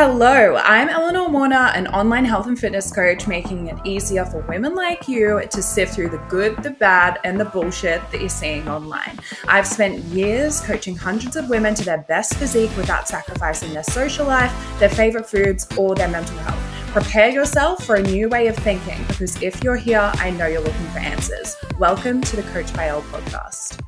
Hello, I'm Eleanor Warner, an online health and fitness coach, making it easier for women like you to sift through the good, the bad, and the bullshit that you're seeing online. I've spent years coaching hundreds of women to their best physique without sacrificing their social life, their favorite foods, or their mental health. Prepare yourself for a new way of thinking because if you're here, I know you're looking for answers. Welcome to the Coach by Ell podcast.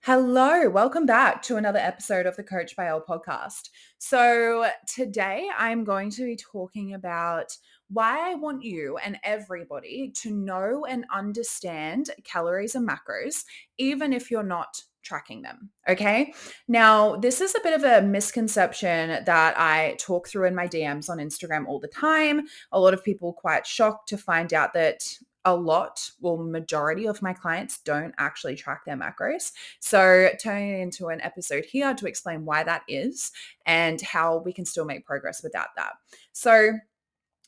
Hello, welcome back to another episode of the Coach by Ell podcast. So, today I'm going to be talking about why I want you and everybody to know and understand calories and macros, even if you're not tracking them. Okay. Now, this is a bit of a misconception that I talk through in my DMs on Instagram all the time. A lot of people quite shocked to find out that a lot, well, majority of my clients don't actually track their macros. So, turning into an episode here to explain why that is and how we can still make progress without that. So,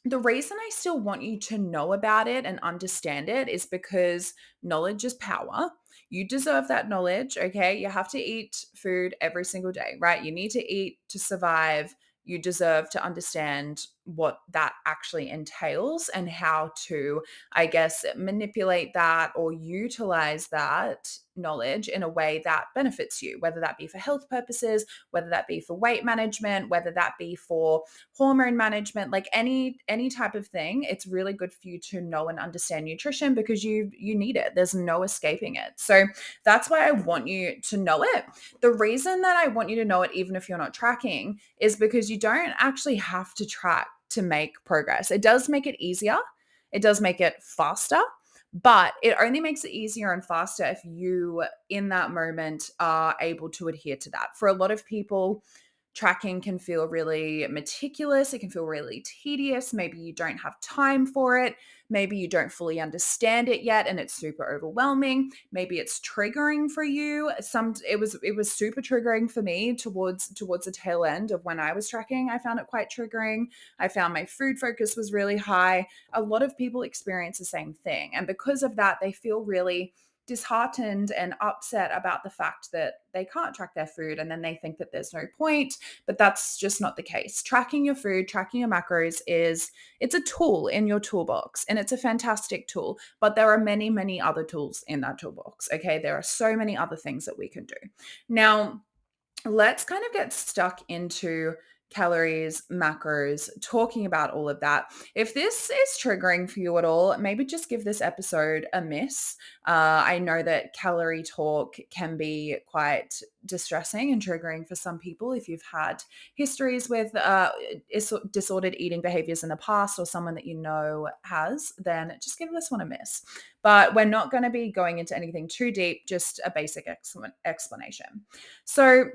the reason I still want you to know about it and understand it is because knowledge is power. You deserve that knowledge, okay? You have to eat food every single day, right? You need to eat to survive you deserve to understand what that actually entails and how to, I guess, manipulate that or utilize that knowledge in a way that benefits you, whether that be for health purposes, whether that be for weight management, whether that be for hormone management, like any any type of thing. It's really good for you to know and understand nutrition because you you need it. There's no escaping it. So that's why I want you to know it. The reason that I want you to know it even if you're not tracking is because you don't actually have to track to make progress. It does make it easier. It does make it faster but it only makes it easier and faster if you, in that moment, are able to adhere to that. For a lot of people, tracking can feel really meticulous, it can feel really tedious. Maybe you don't have time for it. Maybe you don't fully understand it yet and it's super overwhelming. Maybe it's triggering for you. Some it was it was super triggering for me towards towards the tail end of when I was tracking. I found it quite triggering. I found my food focus was really high. A lot of people experience the same thing. And because of that, they feel really disheartened and upset about the fact that they can't track their food and then they think that there's no point but that's just not the case. Tracking your food tracking your macros is it's a tool in your toolbox and it's a fantastic tool but there are many many other tools in that toolbox okay? There are so many other things that we can do. Now let's kind of get stuck into calories, macros, talking about all of that. If this is triggering for you at all, maybe just give this episode a miss. Uh, I know that calorie talk can be quite distressing and triggering for some people if you've had histories with uh, disordered eating behaviors in the past or someone that you know has, then just give this one a miss. But we're not going to be going into anything too deep, just a basic explanation. So,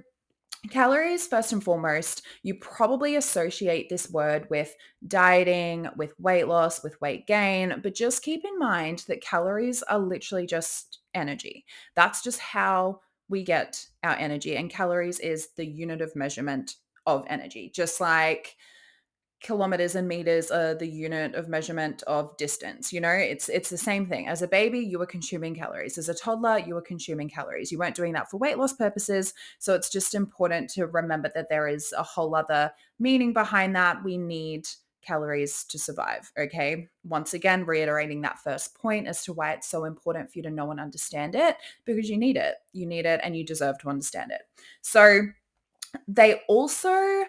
Calories, first and foremost, you probably associate this word with dieting, with weight loss, with weight gain, but just keep in mind that calories are literally just energy. That's just how we get our energy, and calories is the unit of measurement of energy, just like kilometers and meters are the unit of measurement of distance you know? It's it's the same thing. As a baby you were consuming calories. As a toddler you were consuming calories. You weren't doing that for weight loss purposes. So it's just important to remember that there is a whole other meaning behind that. We need calories to survive okay? Once again reiterating that first point as to why it's so important for you to know and understand it because you need it. You need it and you deserve to understand it. So they also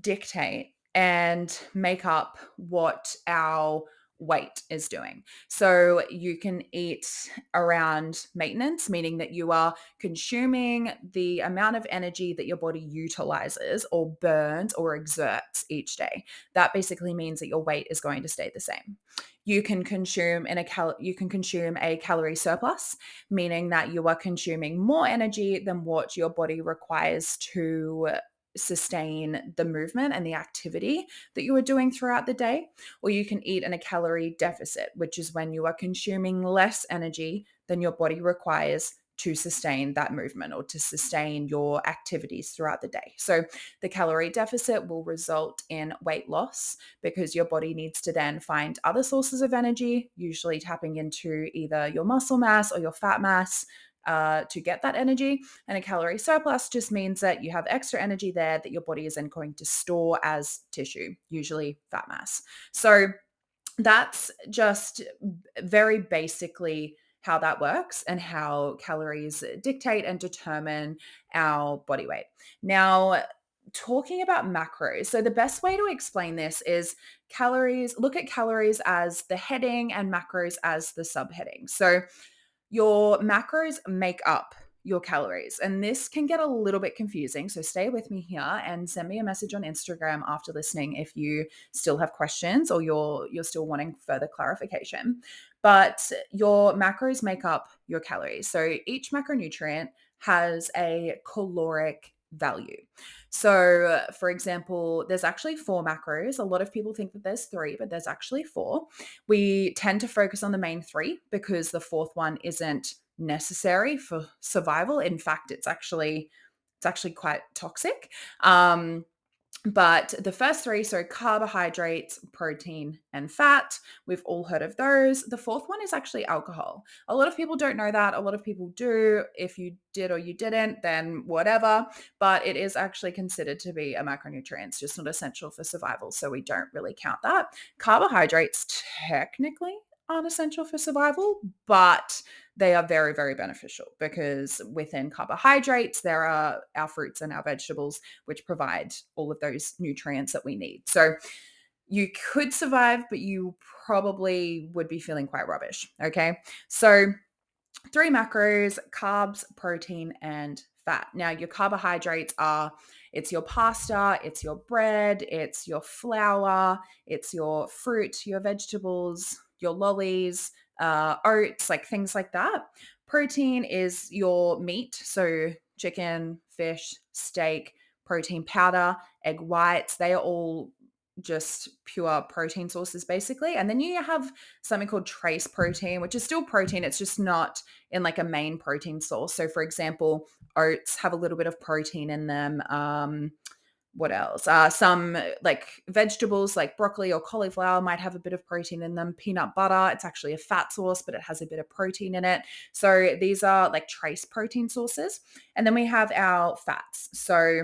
dictate and make up what our weight is doing. So you can eat around maintenance, meaning that you are consuming the amount of energy that your body utilizes or burns or exerts each day. That basically means that your weight is going to stay the same. You can consume in a cal- you can consume a calorie surplus, meaning that you are consuming more energy than what your body requires to sustain the movement and the activity that you are doing throughout the day. Or you can eat in a calorie deficit, which is when you are consuming less energy than your body requires to sustain that movement or to sustain your activities throughout the day. So, the calorie deficit will result in weight loss because your body needs to then find other sources of energy, usually tapping into either your muscle mass or your fat mass uh, to get that energy. And a calorie surplus just means that you have extra energy there that your body is then going to store as tissue, usually fat mass. So that's just very basically how that works and how calories dictate and determine our body weight. Now, talking about macros. So the best way to explain this is calories, look at calories as the heading and macros as the subheading. So your macros make up your calories. And this can get a little bit confusing. So stay with me here and send me a message on Instagram after listening if you still have questions or you're you're still wanting further clarification. But your macros make up your calories. So each macronutrient has a caloric value. So, for example, there's actually four macros. A lot of people think that there's three, but there's actually four. We tend to focus on the main three because the fourth one isn't necessary for survival. In fact, it's actually it's actually quite toxic. Um, but the first three, so carbohydrates, protein, and fat, we've all heard of those. The fourth one is actually alcohol. A lot of people don't know that. A lot of people do. If you did or you didn't, then whatever. But it is actually considered to be a macronutrient. It's just not essential for survival. So we don't really count that. Carbohydrates, technically, aren't essential for survival, but they are very, very beneficial because within carbohydrates, there are our fruits and our vegetables, which provide all of those nutrients that we need. So you could survive, but you probably would be feeling quite rubbish. Okay. So three macros carbs, protein, and fat. Now, your carbohydrates are it's your pasta, it's your bread, it's your flour, it's your fruit, your vegetables, your lollies, uh, oats, like things like that. Protein is your meat, so chicken, fish, steak, protein powder, egg whites. They are all just pure protein sources basically and then you have something called trace protein which is still protein it's just not in like a main protein source so for example oats have a little bit of protein in them um, what else? Uh, some like vegetables like broccoli or cauliflower might have a bit of protein in them. Peanut butter, it's actually a fat source, but it has a bit of protein in it. So these are like trace protein sources. And then we have our fats. So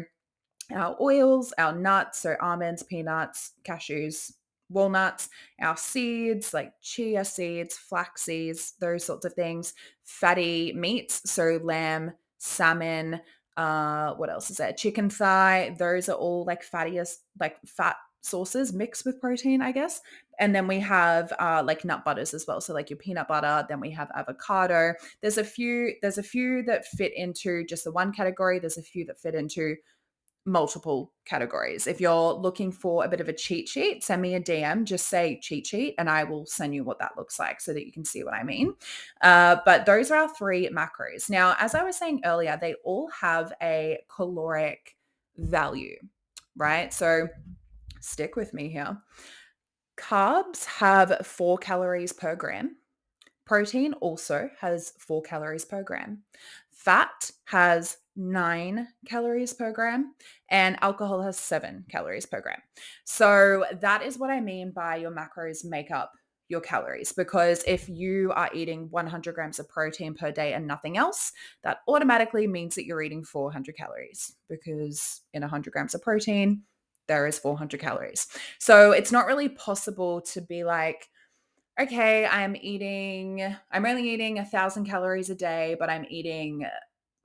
our oils, our nuts, so almonds, peanuts, cashews, walnuts, our seeds like chia seeds, flax seeds, those sorts of things, fatty meats, so lamb, salmon, uh what else is there chicken thigh those are all like fattiest like fat sources mixed with protein i guess. And then we have uh like nut butters as well so like your peanut butter then we have avocado. There's a few there's a few that fit into just the one category there's a few that fit into multiple categories. If you're looking for a bit of a cheat sheet, send me a DM, just say cheat sheet, and I will send you what that looks like so that you can see what I mean. Uh, but those are our three macros. Now, as I was saying earlier, they all have a caloric value, right? So stick with me here. Carbs have four calories per gram. Protein also has four calories per gram. Fat has nine calories per gram and alcohol has seven calories per gram. So that is what I mean by your macros make up your calories because if you are eating 100 grams of protein per day and nothing else, that automatically means that you're eating 400 calories because in 100 grams of protein, there is 400 calories. So it's not really possible to be like, okay, I'm eating, I'm only eating a thousand calories a day, but I'm eating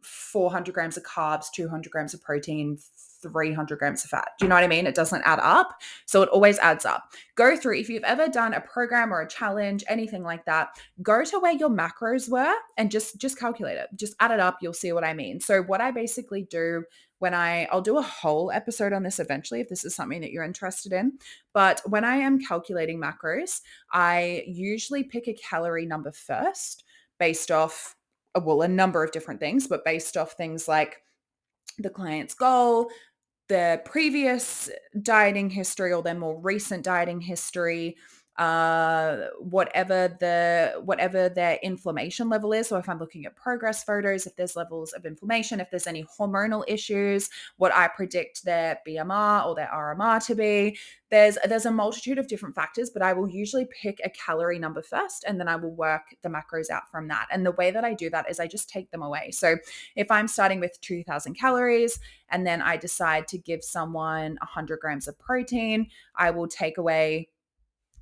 400 grams of carbs, 200 grams of protein, 300 grams of fat. Do you know what I mean? It doesn't add up. So it always adds up. Go through, if you've ever done a program or a challenge, anything like that, go to where your macros were and just just calculate it. Just add it up. You'll see what I mean. So what I basically do when I I'll do a whole episode on this eventually if this is something that you're interested in. But when I am calculating macros, I usually pick a calorie number first based off well, a number of different things, but based off things like the client's goal, their previous dieting history or their more recent dieting history, uh, whatever the whatever their inflammation level is. So if I'm looking at progress photos, if there's levels of inflammation, if there's any hormonal issues, what I predict their BMR or their RMR to be. There's there's a multitude of different factors, but I will usually pick a calorie number first, and then I will work the macros out from that. And the way that I do that is I just take them away. So if I'm starting with 2,000 calories, and then I decide to give someone 100 grams of protein, I will take away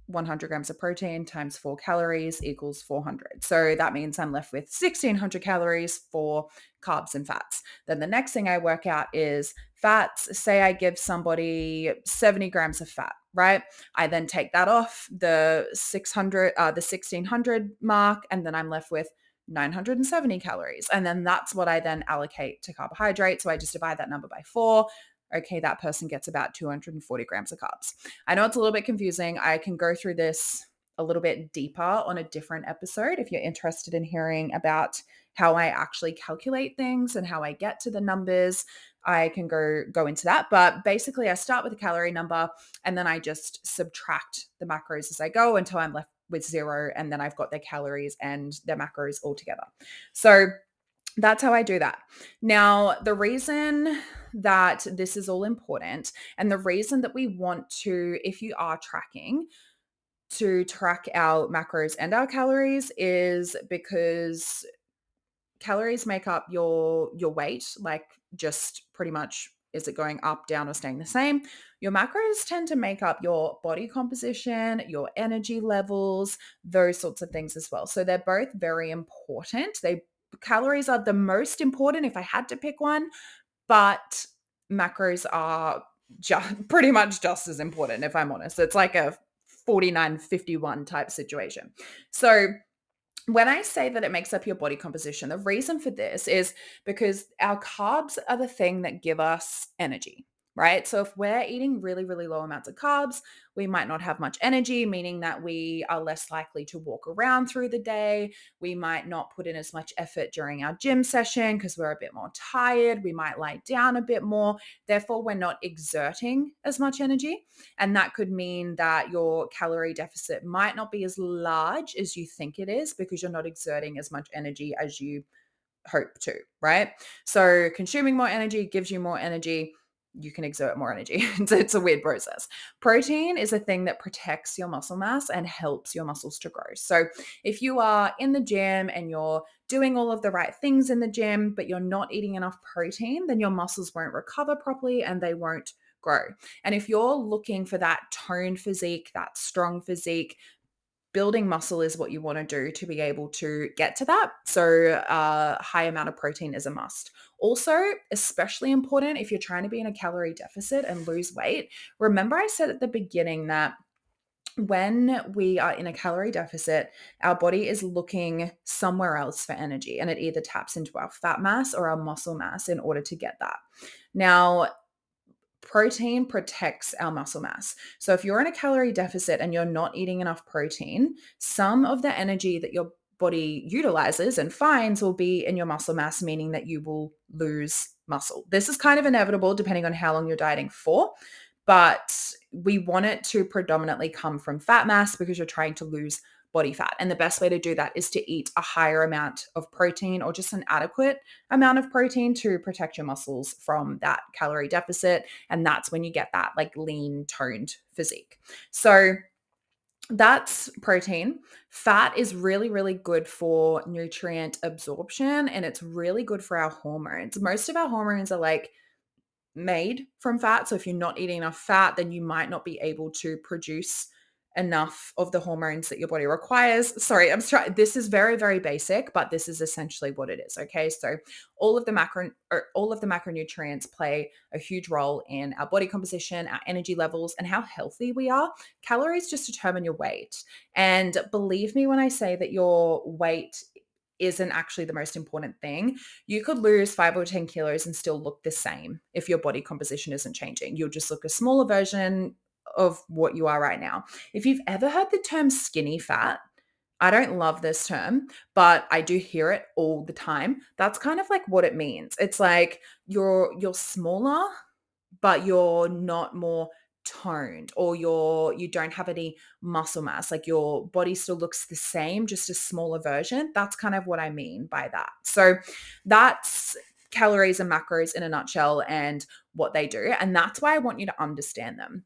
100 grams of protein times four calories equals 400. So that means I'm left with 1600 calories for carbs and fats. Then the next thing I work out is fats. Say I give somebody 70 grams of fat, right? I then take that off the 600, uh, the 1600 mark, and then I'm left with 970 calories. And then that's what I then allocate to carbohydrate. So I just divide that number by four okay, that person gets about 240 grams of carbs. I know it's a little bit confusing. I can go through this a little bit deeper on a different episode if you're interested in hearing about how I actually calculate things and how I get to the numbers. I can go go into that, but basically I start with a calorie number and then I just subtract the macros as I go until I'm left with zero and then I've got their calories and their macros all together. So that's how I do that. Now, the reason that this is all important and the reason that we want to, if you are tracking, to track our macros and our calories is because calories make up your your weight like just pretty much is it going up down or staying the same? Your macros tend to make up your body composition your energy levels those sorts of things as well. So they're both very important. They calories are the most important if I had to pick one, but macros are just pretty much just as important if I'm honest. It's like a 49 51 type situation. So when I say that it makes up your body composition, the reason for this is because our carbs are the thing that give us energy right? So if we're eating really, really low amounts of carbs, we might not have much energy, meaning that we are less likely to walk around through the day. We might not put in as much effort during our gym session because we're a bit more tired. We might lie down a bit more. Therefore, we're not exerting as much energy. And that could mean that your calorie deficit might not be as large as you think it is because you're not exerting as much energy as you hope to, right? So consuming more energy gives you more energy you can exert more energy. it's, it's a weird process. Protein is a thing that protects your muscle mass and helps your muscles to grow. So if you are in the gym and you're doing all of the right things in the gym, but you're not eating enough protein, then your muscles won't recover properly and they won't grow. And if you're looking for that toned physique, that strong physique, building muscle is what you want to do to be able to get to that. So, a uh, high amount of protein is a must. Also, especially important if you're trying to be in a calorie deficit and lose weight. Remember, I said at the beginning that when we are in a calorie deficit, our body is looking somewhere else for energy and it either taps into our fat mass or our muscle mass in order to get that. Now, protein protects our muscle mass. So if you're in a calorie deficit and you're not eating enough protein, some of the energy that your body utilizes and finds will be in your muscle mass, meaning that you will lose muscle. This is kind of inevitable depending on how long you're dieting for, but we want it to predominantly come from fat mass because you're trying to lose body fat. And the best way to do that is to eat a higher amount of protein or just an adequate amount of protein to protect your muscles from that calorie deficit. And that's when you get that like lean, toned physique. So that's protein. Fat is really, really good for nutrient absorption and it's really good for our hormones. Most of our hormones are like made from fat. So if you're not eating enough fat, then you might not be able to produce enough of the hormones that your body requires. Sorry, I'm sorry. This is very, very basic, but this is essentially what it is. Okay, so all of the macro, or er, all of the macronutrients play a huge role in our body composition, our energy levels, and how healthy we are. Calories just determine your weight, and believe me when I say that your weight isn't actually the most important thing. You could lose five or 10 kilos and still look the same if your body composition isn't changing. You'll just look a smaller version, of what you are right now. If you've ever heard the term skinny fat, I don't love this term, but I do hear it all the time. That's kind of like what it means. It's like you're you're smaller, but you're not more toned or you're you don't have any muscle mass like your body still looks the same just a smaller version that's kind of what i mean by that so that's calories and macros in a nutshell and what they do and that's why i want you to understand them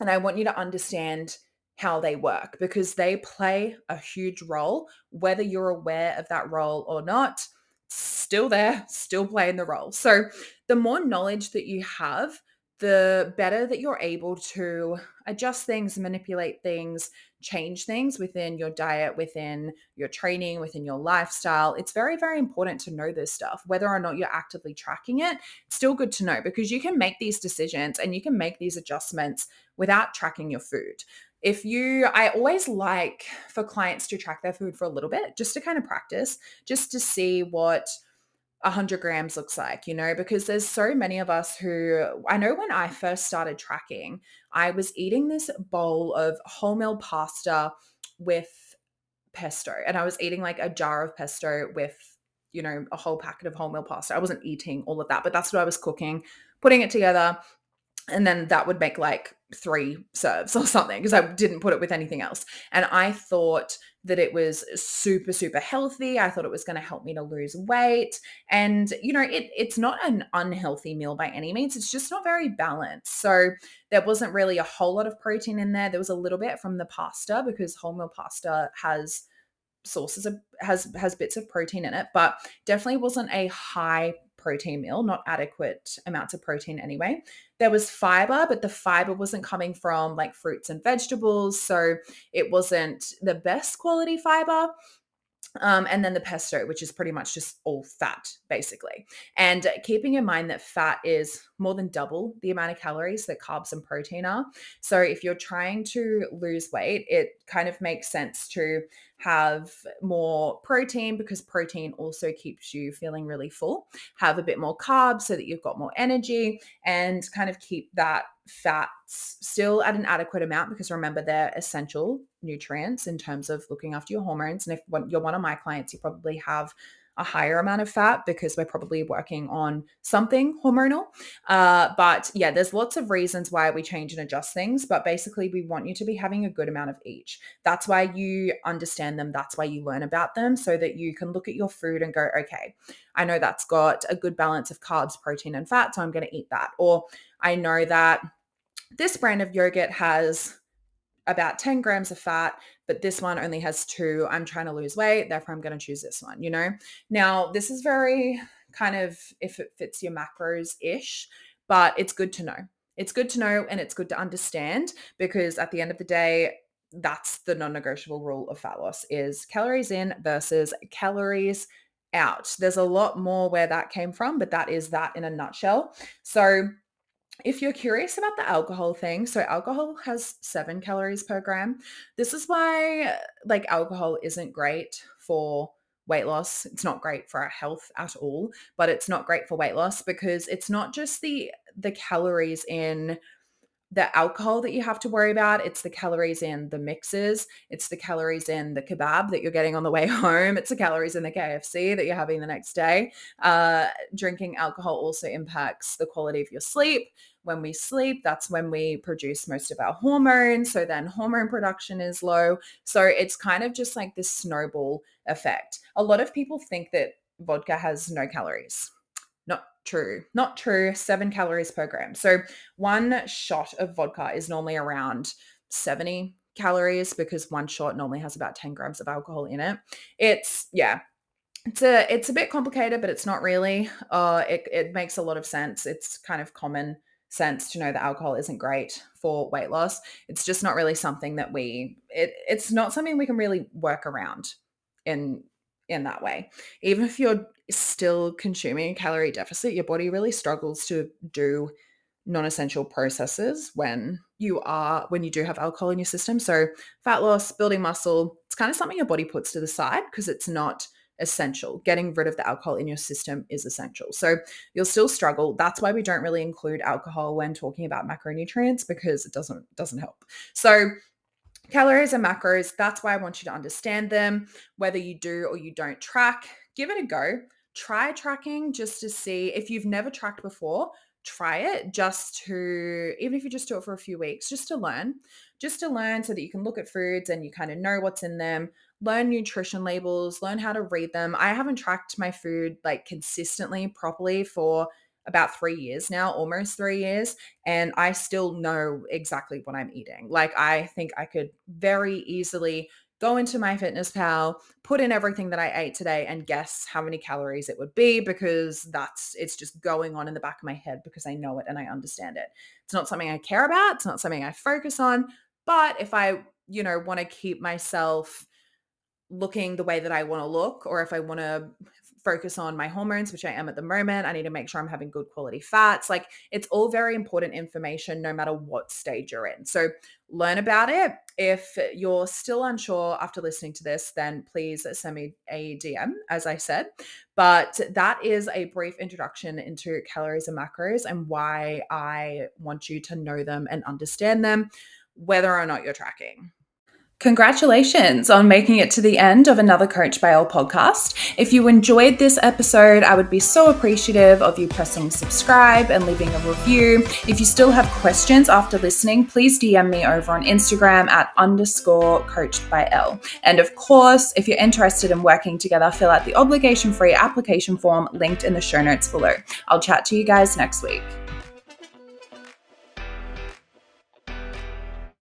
and i want you to understand how they work because they play a huge role whether you're aware of that role or not still there still playing the role. So the more knowledge that you have the better that you're able to adjust things, manipulate things, change things within your diet, within your training, within your lifestyle. It's very, very important to know this stuff. Whether or not you're actively tracking it, still good to know because you can make these decisions and you can make these adjustments without tracking your food. If you, I always like for clients to track their food for a little bit just to kind of practice, just to see what 100 grams looks like, you know, because there's so many of us who I know when I first started tracking, I was eating this bowl of wholemeal pasta with pesto, and I was eating like a jar of pesto with, you know, a whole packet of wholemeal pasta. I wasn't eating all of that, but that's what I was cooking, putting it together, and then that would make like three serves or something because I didn't put it with anything else. And I thought that it was super super healthy. I thought it was going to help me to lose weight. And you know, it it's not an unhealthy meal by any means. It's just not very balanced. So there wasn't really a whole lot of protein in there. There was a little bit from the pasta because wholemeal pasta has sources of has has bits of protein in it, but definitely wasn't a high protein meal, not adequate amounts of protein anyway. There was fiber, but the fiber wasn't coming from like fruits and vegetables. So it wasn't the best quality fiber. Um, and then the pesto, which is pretty much just all fat, basically. And keeping in mind that fat is more than double the amount of calories that carbs and protein are. So if you're trying to lose weight, it kind of makes sense to have more protein because protein also keeps you feeling really full. Have a bit more carbs so that you've got more energy and kind of keep that fats still at an adequate amount because remember they're essential nutrients in terms of looking after your hormones. And if you're one of my clients, you probably have a higher amount of fat because we're probably working on something hormonal. Uh, but yeah, there's lots of reasons why we change and adjust things. But basically, we want you to be having a good amount of each. That's why you understand them. That's why you learn about them so that you can look at your food and go, okay, I know that's got a good balance of carbs, protein, and fat. So I'm going to eat that. Or I know that this brand of yogurt has about 10 grams of fat, but this one only has two. I'm trying to lose weight, therefore I'm going to choose this one, you know? Now, this is very kind of if it fits your macros ish, but it's good to know. It's good to know and it's good to understand because at the end of the day, that's the non-negotiable rule of fat loss is calories in versus calories out. There's a lot more where that came from, but that is that in a nutshell. So if you're curious about the alcohol thing, so alcohol has seven calories per gram. This is why, like, alcohol isn't great for weight loss. It's not great for our health at all, but it's not great for weight loss because it's not just the the calories in the alcohol that you have to worry about. It's the calories in the mixes. It's the calories in the kebab that you're getting on the way home. It's the calories in the KFC that you're having the next day. Uh, drinking alcohol also impacts the quality of your sleep. When we sleep, that's when we produce most of our hormones. So then hormone production is low. So it's kind of just like this snowball effect. A lot of people think that vodka has no calories true. Not true. Seven calories per gram. So one shot of vodka is normally around 70 calories because one shot normally has about 10 grams of alcohol in it. It's, yeah, it's a it's a bit complicated, but it's not really. Uh, it, it makes a lot of sense. It's kind of common sense to know that alcohol isn't great for weight loss. It's just not really something that we it, it's not something we can really work around in in that way. Even if you're still consuming a calorie deficit, your body really struggles to do non-essential processes when you are when you do have alcohol in your system. So fat loss, building muscle, it's kind of something your body puts to the side because it's not essential. Getting rid of the alcohol in your system is essential. So you'll still struggle. That's why we don't really include alcohol when talking about macronutrients because it doesn't doesn't help. So Calories and macros, that's why I want you to understand them. Whether you do or you don't track, give it a go. Try tracking just to see if you've never tracked before. try it just to, even if you just do it for a few weeks, just to learn, just to learn so that you can look at foods and you kind of know what's in them, learn nutrition labels, learn how to read them. I haven't tracked my food like consistently properly for about three years now, almost three years, and I still know exactly what I'm eating. Like, I think I could very easily go into MyFitnessPal, put in everything that I ate today and guess how many calories it would be because that's it's just going on in the back of my head because I know it and I understand it. It's not something I care about, it's not something I focus on, but if I, you know, want to keep myself looking the way that I want to look or if I want to focus on my hormones, which I am at the moment. I need to make sure I'm having good quality fats. Like it's all very important information no matter what stage you're in. So learn about it. If you're still unsure after listening to this, then please send me a DM, as I said. But that is a brief introduction into calories and macros and why I want you to know them and understand them, whether or not you're tracking. Congratulations on making it to the end of another Coach by Ell podcast. If you enjoyed this episode, I would be so appreciative of you pressing subscribe and leaving a review. If you still have questions after listening, please DM me over on Instagram at underscore coached by Ell. And of course, if you're interested in working together, fill out the obligation free application form linked in the show notes below. I'll chat to you guys next week.